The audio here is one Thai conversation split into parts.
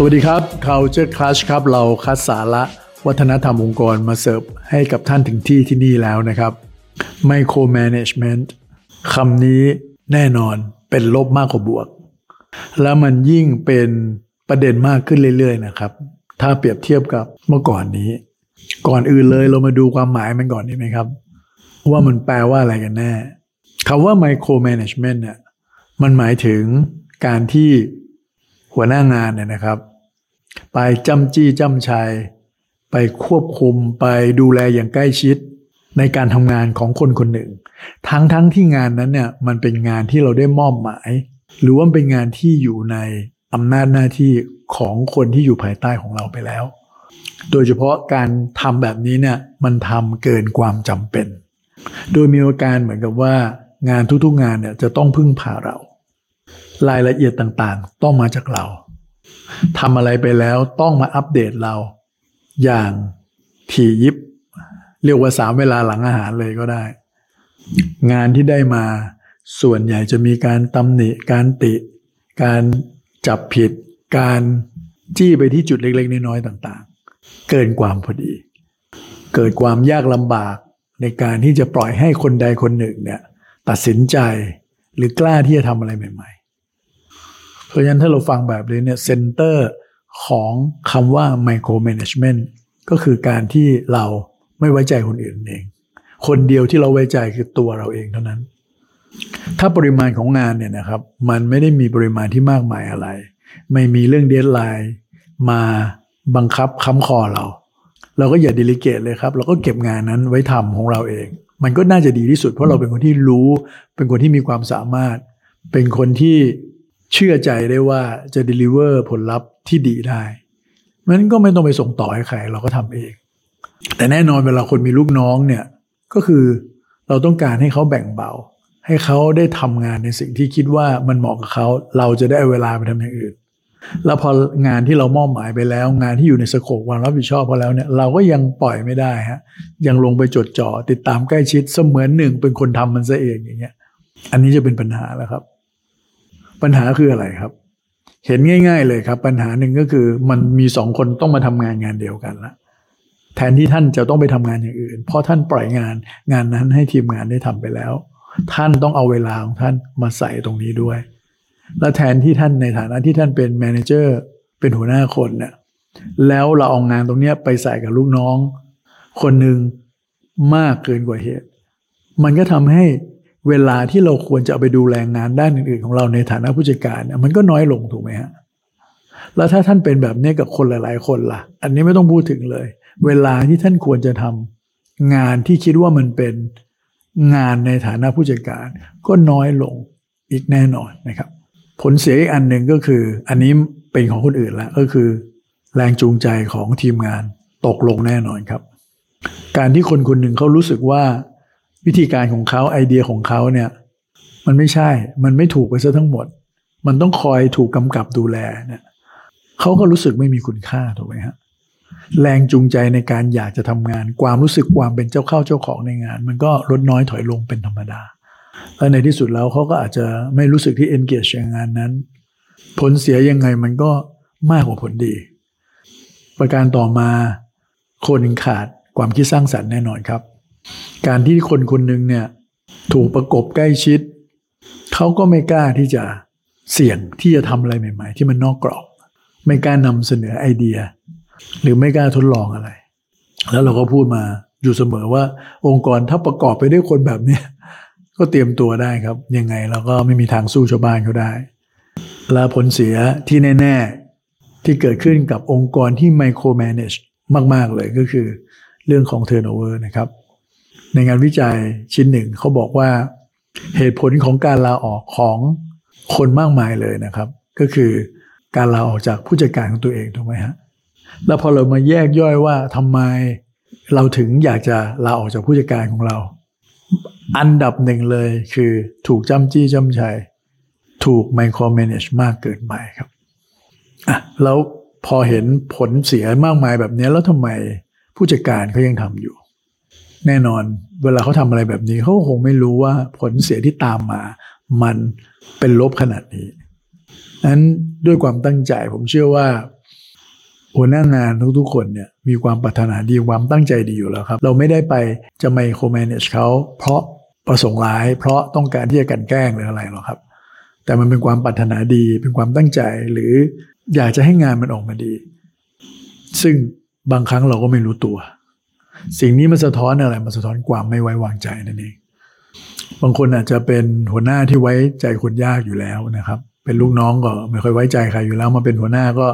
สวัสดีครับ Culture Clash ครับ เราคัดสาระวัฒนธรรมองค์กรมาเสิร์ฟให้กับท่านถึงที่ที่นี่แล้วนะครับ Micro Management คำนี้แน่นอนเป็นลบมากกว่าบวก แล้วมันยิ่งเป็นประเด็นมากขึ้นเรื่อยๆนะครับ ถ้าเปรียบเทียบกับเมื่อก่อนนี้ ก่อนอื่นเลยเรามาดูความหมายมันก่อนดีไหมครับ ว่ามันแปลว่าอะไรกันแน่คำว่า Micro Management เนี่ยมันหมายถึงการที่ หัวหน้างานเนี่ยนะครับ ไปจ้ำจี้จ้ำชัย ไปควบคุมไปดูแลอย่างใกล้ชิดในการทำงานของคนคนหนึ่ง ทั้งทั้งที่งานนั้นเนี่ยมันเป็นงานที่เราได้มอบหมาย หรือว่าเป็นงานที่อยู่ในอำนาจหน้าที่ของคนที่อยู่ภายใต้ของเราไปแล้ว โดยเฉพาะการทำแบบนี้เนี่ยมันทำเกินความจำเป็น โดยมีอาการเหมือนกับว่างานทุกๆงานเนี่ยจะต้องพึ่งพาเรา รายละเอียดต่างๆ ต้องมาจากเราทำอะไรไปแล้วต้องมาอัปเดตเรา อย่างถี่ยิบ เรียกว่าสามเวลาหลังอาหารเลยก็ได้ งานที่ได้มาส่วนใหญ่จะมีการตำหนิ การติ การจับผิด การจี้ไปที่จุดเล็ก ๆ น้อยๆต่างๆ เกินความพอดี เกิดความยากลำบากในการที่จะปล่อยให้คนใดคนหนึ่งเนี่ย ตัดสินใจหรือกล้าที่จะทำอะไรใหม่ ๆ เพราะฉะนั้นถ้าเราฟังแบบนี้เนี่ยเซนเตอร์ของคำว่า micro management ก็คือการที่เราไม่ไว้ใจคนอื่นเอง คนเดียวที่เราไว้ใจคือตัวเราเองเท่านั้น ถ้าปริมาณของงานเนี่ยนะครับ มันไม่ได้มีปริมาณที่มากมายอะไร ไม่มีเรื่อง deadline มาบังคับค้ำคอเรา เราก็อย่า delegate เลยครับ เราก็เก็บงานนั้นไว้ทำของเราเอง มันก็น่าจะดีที่สุดเพราะเราเป็นคนที่รู้ เป็นคนที่มีความสามารถ เป็นคนที่ เชื่อใจได้ว่าจะ deliver ผลลัพธ์ที่ดีได้มันก็ไม่ต้องไปส่งต่อให้ใครเราก็ทำเอง แต่แน่นอนเวลาคนมีลูกน้องเนี่ยก็คือเราต้องการให้เขาแบ่งเบา ให้เขาได้ทำงานในสิ่งที่คิดว่ามันเหมาะกับเขา เราจะได้เอาเวลาไปทำอย่างอื่น แล้วพองานที่เรามอบหมายไปแล้ว งานที่อยู่ในสโคปความรับผิดชอบพอแล้วเนี่ยเราก็ยังปล่อยไม่ได้ฮะยังลงไปจดจ่อติดตามใกล้ชิดเสมือนหนึ่งเป็นคนทำมันซะเองอย่างเงี้ยอันนี้จะเป็นปัญหาแล้วครับ ปัญหาคืออะไรครับ เห็นง่าย ๆ เลยครับ ปัญหาหนึ่งก็คือมันมีสองคนต้องมาทำงานงานเดียวกันละแทนที่ท่านจะต้องไปทำงานอย่างอื่น เพราะท่านปล่อยงานงานนั้นให้ทีมงานได้ทำไปแล้ว ท่านต้องเอาเวลาของท่านมาใส่ตรงนี้ด้วย และแทนที่ท่านในฐานะที่ท่านเป็นแมเนเจอร์เป็นหัวหน้าคนเนี่ยแล้วเราเอางานตรงนี้ไปใส่กับลูกน้อง คนหนึ่งมากเกินกว่าเหตุ มันก็ทำให้ เวลาที่เราควรจะเอาไปดูแลงานด้านอื่นๆ ของเราในฐานะผู้จัดการเนี่ยมันก็น้อยลงถูกไหมฮะแล้วถ้าท่านเป็นแบบนี้กับคนหลาย ๆ คนล่ะ อันนี้ไม่ต้องพูดถึงเลย เวลาที่ท่านควรจะทำงานที่คิดว่ามันเป็นงานในฐานะผู้จัดการ ก็น้อยลงอีกแน่นอนนะครับ ผลเสียอีกอันหนึ่งก็คือ อันนี้เป็นของคนอื่นล้วก็คือ แรงจูงใจของทีมงานตกลงแน่นอนครับ การที่คนคนหนึ่งเขารู้สึกว่า วิธีการของเขาไอเดียของเขาเนี่ย มันไม่ใช่ มันไม่ถูกไปซะทั้งหมด มันต้องคอยถูกกำกับดูแลเนี่ยเขาก็รู้สึกไม่มีคุณค่าถูกไหมฮะแรงจูงใจในการอยากจะทำงาน ความรู้สึกความเป็นเจ้าเข้าเจ้าของในงาน มันก็ลดน้อยถอยลงเป็นธรรมดาและในที่สุดแล้วเขาก็อาจจะไม่รู้สึกที่ engage ในงานนั้น ผลเสียยังไงมันก็มากกว่าผลดี ประการต่อมาคนขาดความคิดสร้างสรรค์แน่นอนครับ การที่คนคนหนึ่งเนี่ยถูกประกบใกล้ชิด เขาก็ไม่กล้าที่จะเสี่ยงที่จะทำอะไรใหม่ ๆ ที่มันนอกกรอบ ไม่กล้านำเสนอไอเดีย หรือไม่กล้าทดลองอะไร แล้วเราก็พูดมาอยู่เสมอว่าองค์กรถ้าประกอบไปด้วยคนแบบนี้ก็เตรียมตัวได้ครับ ยังไงเราก็ไม่มีทางสู้ชาวบ้านเขาได้ และผลเสียที่แน่ ๆ ที่เกิดขึ้นกับองค์กรที่ไมโครแมネจมาก ๆ เลยก็คือเรื่องของ turnover นะครับ ในงานวิจัยชิ้นหนึ่งเขาบอกว่าเหตุผลของการลาออกของคนมากมายเลยนะครับ ก็คือการลาออกจากผู้จัดการของตัวเองถูกไหมฮะแล้วพอเรามาแยกย่อยว่าทำไมเราถึงอยากจะลาออกจากผู้จัดการของเรา อันดับหนึ่งเลยคือถูกจำจี้จำชัย ถูกไมโคร m ม n a g e มากเกินไปครับอะแล้วพอเห็นผลเสียมากมายแบบนี้แล้วทำไมผู้จัดการเขายังทำอยู่ แน่นอน เวลาเขาทำอะไรแบบนี้เขาคงไม่รู้ว่าผลเสียที่ตามมา มันเป็นลบขนาดนี้นั้นด้วยความตั้งใจผมเชื่อว่าหัวหน้างานทุกๆคนเนี่ยมีความปรารถนาดีความตั้งใจดีอยู่แล้วครับ เราไม่ได้ไปจะไมโครแมネจเขาเพราะประสงค์ร้าย เพราะต้องการที่จะกันแกล้งหรืออะไรหรอกครับ แต่มันเป็นความปรารถนาดีเป็นความตั้งใจหรืออยากจะให้งานมันออกมาดี ซึ่งบางครั้งเราก็ไม่รู้ตัว สิ่งนี้มันสะท้อนอะไรมันสะท้อนความไม่ไว้วางใจนั่นเองบางคนอาจจะเป็นหัวหน้าที่ไว้ใจคนยากอยู่แล้วนะครับ เป็นลูกน้องก็ไม่ค่อยไว้ใจใครอยู่แล้วมาเป็นหัวหน้าก็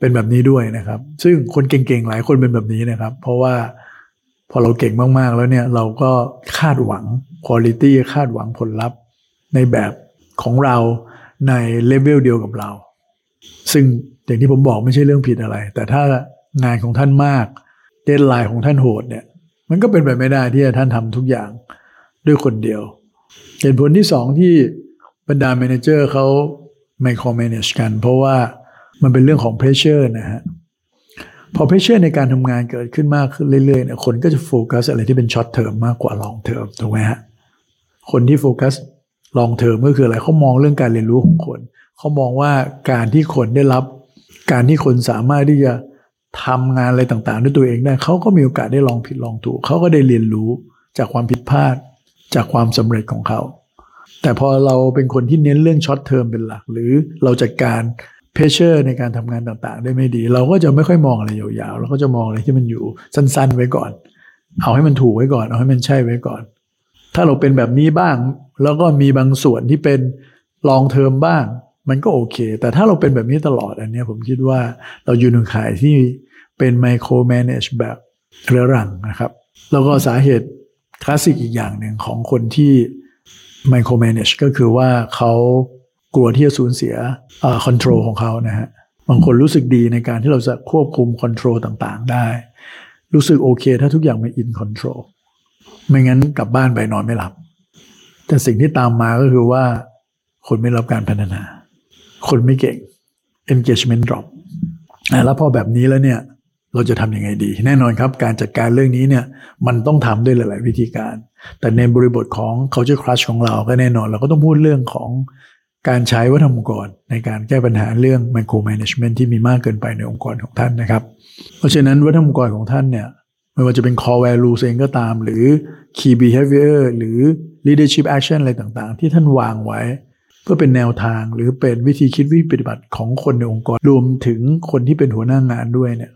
เป็นแบบนี้ด้วยนะครับ ซึ่งคนเก่งๆหลายคนเป็นแบบนี้นะครับ เพราะว่าพอเราเก่งมากๆแล้วเนี่ยเราก็คาดหวังคุณลิตี้คาดหวังผลลัพธ์ ในแบบของเราในเลเวลเดียวกับเรา ซึ่งอย่างที่ผมบอกไม่ใช่เรื่องผิดอะไร แต่ถ้างานของท่านมาก deadline ของท่านโหดเนี่ย มันก็เป็นไปไม่ได้ที่จะท่านทำทุกอย่างด้วยคนเดียว เหตุผลที่สองที่บรรดา manager เขา micromanage กัน เพราะว่ามันเป็นเรื่องของ pressure นะฮะพอ pressure ในการทำงานเกิดขึ้นมากขึ้นเรื่อยๆเนี่ยคนก็จะโฟกัสอะไรที่เป็น short term มากกว่า long term ถูกไหมฮะคนที่โฟกัส long term ก็คืออะไรเขามองเรื่องการเรียนรู้ของคนเขามองว่าการที่คนได้รับ การที่คนสามารถที่จะ ทำงานอะไรต่างๆ ด้วยตัวเองได้เขาก็มีโอกาสได้ลองผิดลองถูกเขาก็ได้เรียนรู้จากความผิดพลาดจากความสำเร็จของเขา แต่พอเราเป็นคนที่เน้นเรื่อง short term เป็นหลัก หรือเราจัดการ pressure ในการทำงานต่างๆ ได้ไม่ดี เราก็จะไม่ค่อยมองอะไรยาวๆเราก็จะมองอะไรที่มันอยู่สั้นๆ ไว้ก่อน เอาให้มันถูกไว้ก่อน เอาให้มันใช่ไว้ก่อน ถ้าเราเป็นแบบนี้บ้าง แล้วก็มีบางส่วนที่เป็นลองเทอมบ้าง มันก็โอเค แต่ถ้าเราเป็นแบบนี้ตลอดอันนี้ผมคิดว่าเราอยู่ในขายที่เป็นไมโครแมネจแบบเรื้อรังนะครับ แล้วก็สาเหตุคลาสสิกอีกอย่างหนึ่งของคนที่ไมโครแมネจก็คือว่าเขากลัวที่จะสูญเสียคอนโทรลของเขานะฮะบางคนรู้สึกดีในการที่เราจะควบคุม control ต่างๆ ได้ รู้สึกโอเค ถ้าทุกอย่างมัน in control ไม่งั้นกลับบ้านไปนอนไม่หลับ แต่สิ่งที่ตามมาก็คือว่า คนไม่รับการพัฒนา คนไม่เก่ง engagement drop แล้วพอแบบนี้แล้วเนี่ยเราจะทำยังไงดี แน่นอนครับการจัดการเรื่องนี้เนี่ยมันต้องทำด้วยหลาย ๆ วิธีการ แต่ในบริบทของ culture crush ของเราก็แน่นอน เราก็ต้องพูดเรื่องของการใช้วัฒนธรรมองค์กร ในการแก้ปัญหาเรื่อง micro management ที่มีมากเกินไปในองค์กรของท่านนะครับ เพราะฉะนั้นวัฒนธรรมองค์กรของท่านเนี่ยไม่ว่าจะเป็น core values เองก็ตาม หรือ key behavior หรือ leadership action อะไรต่าง ๆ ที่ท่านวางไว้ เพื่อเป็นแนวทางหรือเป็นวิธีคิดวิธีปฏิบัติของคนในองค์กรรวมถึงคนที่เป็นหัวหน้างานด้วยเนี่ย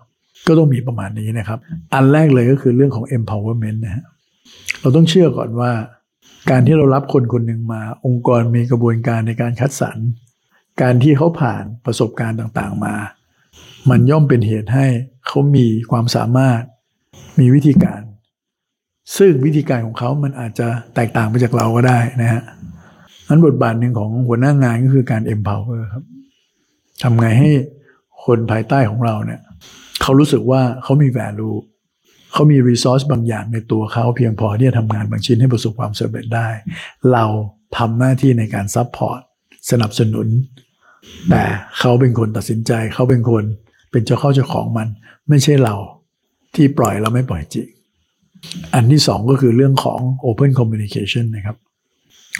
ก็ต้องมีประมาณนี้นะครับ อันแรกเลยก็คือเรื่องของ empowerment นะฮะเราต้องเชื่อก่อนว่า การที่เรารับคนคนหนึ่งมา องค์กรมีกระบวนการในการคัดสรร การที่เขาผ่านประสบการณ์ต่างๆมา มันย่อมเป็นเหตุให้เขามีความสามารถ มีวิธีการ ซึ่งวิธีการของเขามันอาจจะแตกต่างไปจากเราก็ได้นะฮะ นั้นบทบาทหนึ่งของหัวหน้างานก็คือการ empower ครับทำไงให้คนภายใต้ของเราเนี่ยเขารู้สึกว่าเขามี value เขามี resource บางอย่างในตัวเขาเพียงพอที่จะทำงานบางชิ้นให้ประสบความสำเร็จได้ เราทำหน้าที่ในการ support สนับสนุน แต่เขาเป็นคนตัดสินใจ เขาเป็นคนเป็นเจ้าเข้าเจ้าของมัน ไม่ใช่เราที่ปล่อยเราไม่ปล่อยจริงอันที่สองก็คือเรื่องของ open communication นะครับ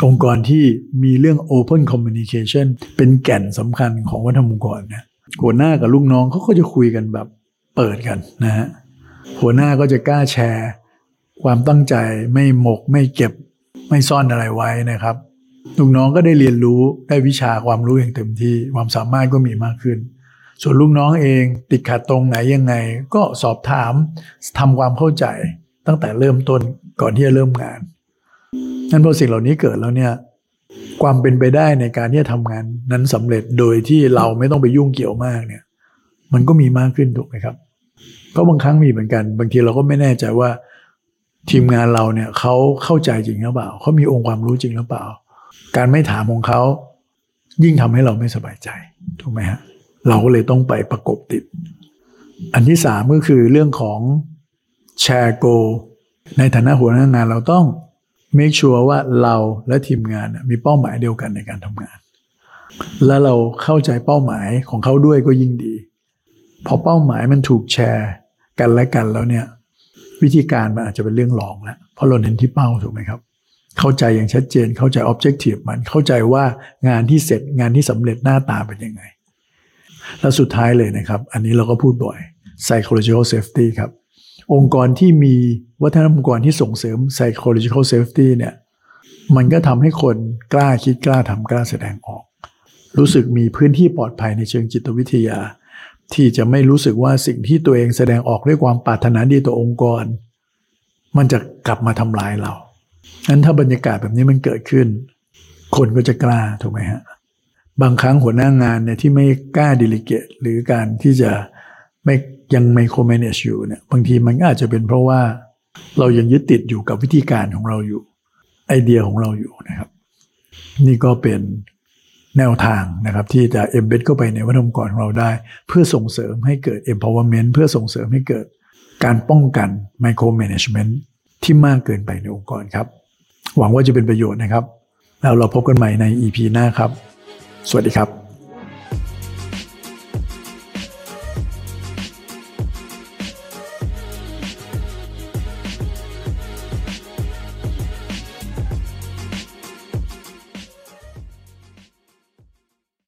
องค์กรที่มีเรื่อง open communication เป็นแก่นสำคัญของวัฒนธรรมองค์กรเนี่ยหัวหน้ากับลูกน้องเขาก็จะคุยกันแบบเปิดกันนะฮะหัวหน้าก็จะกล้าแชร์ ความตั้งใจไม่หมกไม่เก็บไม่ซ่อนอะไรไว้นะครับลูกน้องก็ได้เรียนรู้ได้วิชาความรู้อย่างเต็มที่ความสามารถก็มีมากขึ้น ส่วนลูกน้องเองติดขัดตรงไหนยังไง ก็สอบถามทำความเข้าใจตั้งแต่เริ่มต้นก่อนที่จะเริ่มงาน นั่นพอสิ่งเหล่านี้เกิดแล้วเนี่ยความเป็นไปได้ในการที่จะทำงานนั้นสำเร็จโดยที่เราไม่ต้องไปยุ่งเกี่ยวมากเนี่ย มันก็มีมากขึ้นถูกไหมครับ เพราะบางครั้งมีเหมือนกัน บางทีเราก็ไม่แน่ใจว่าทีมงานเราเนี่ยเขาเข้าใจจริงหรือเปล่าเขามีองค์ความรู้จริงหรือเปล่า การไม่ถามของเขายิ่งทำให้เราไม่สบายใจถูกไหมฮะเราก็เลยต้องไปประกบติด อันที่สามก็คือเรื่องของแชร์โกในฐานะหัวหน้างานเราต้อง make sure ว่าเราและทีมงานมีเป้าหมายเดียวกันในการทำงาน และเราเข้าใจเป้าหมายของเขาด้วยก็ยิ่งดี พอเป้าหมายมันถูกแชร์กันและกันแล้วเนี่ย วิธีการมันอาจจะเป็นเรื่องรองแล้วเพราะเราเน้นที่เป้าถูกไหมครับ เข้าใจอย่างชัดเจนเข้าใจออบเจกตีฟมันเข้าใจว่างานที่เสร็จงานที่สำเร็จหน้าตาเป็นยังไง แล้วสุดท้ายเลยนะครับ อันนี้เราก็พูดบ่อย psychological safety ครับ องค์กรที่มีวัฒนธรรมองค์กรที่ส่งเสริม psychological safety เนี่ยมันก็ทำให้คนกล้าคิดกล้าทำกล้าแสดงออก รู้สึกมีพื้นที่ปลอดภัยในเชิงจิตวิทยา ที่จะไม่รู้สึกว่าสิ่งที่ตัวเองแสดงออกด้วยความปรารถนาดีต่อองค์กร มันจะกลับมาทำลายเรางั้นถ้าบรรยากาศแบบนี้มันเกิดขึ้น คนก็จะกล้าถูกไหมฮะบางครั้งหัวหน้างานเนี่ยที่ไม่กล้าดิลิเกตหรือการที่จะไม่ ยังไมโครแมเนจอยู่เนี่ยบางทีมันอาจจะเป็นเพราะว่าเรายังยึดติดอยู่กับวิธีการของเราอยู่ ไอเดียของเราอยู่นะครับ นี่ก็เป็นแนวทางนะครับ ที่จะ embed เข้าไปในวัฒนธรรมองค์กรของเราได้ เพื่อส่งเสริมให้เกิด empowerment เพื่อส่งเสริมให้เกิดการป้องกัน micromanagement ที่มากเกินไปในองค์กรครับ หวังว่าจะเป็นประโยชน์นะครับ แล้วเราพบกันใหม่ใน EP หน้าครับ สวัสดีครับ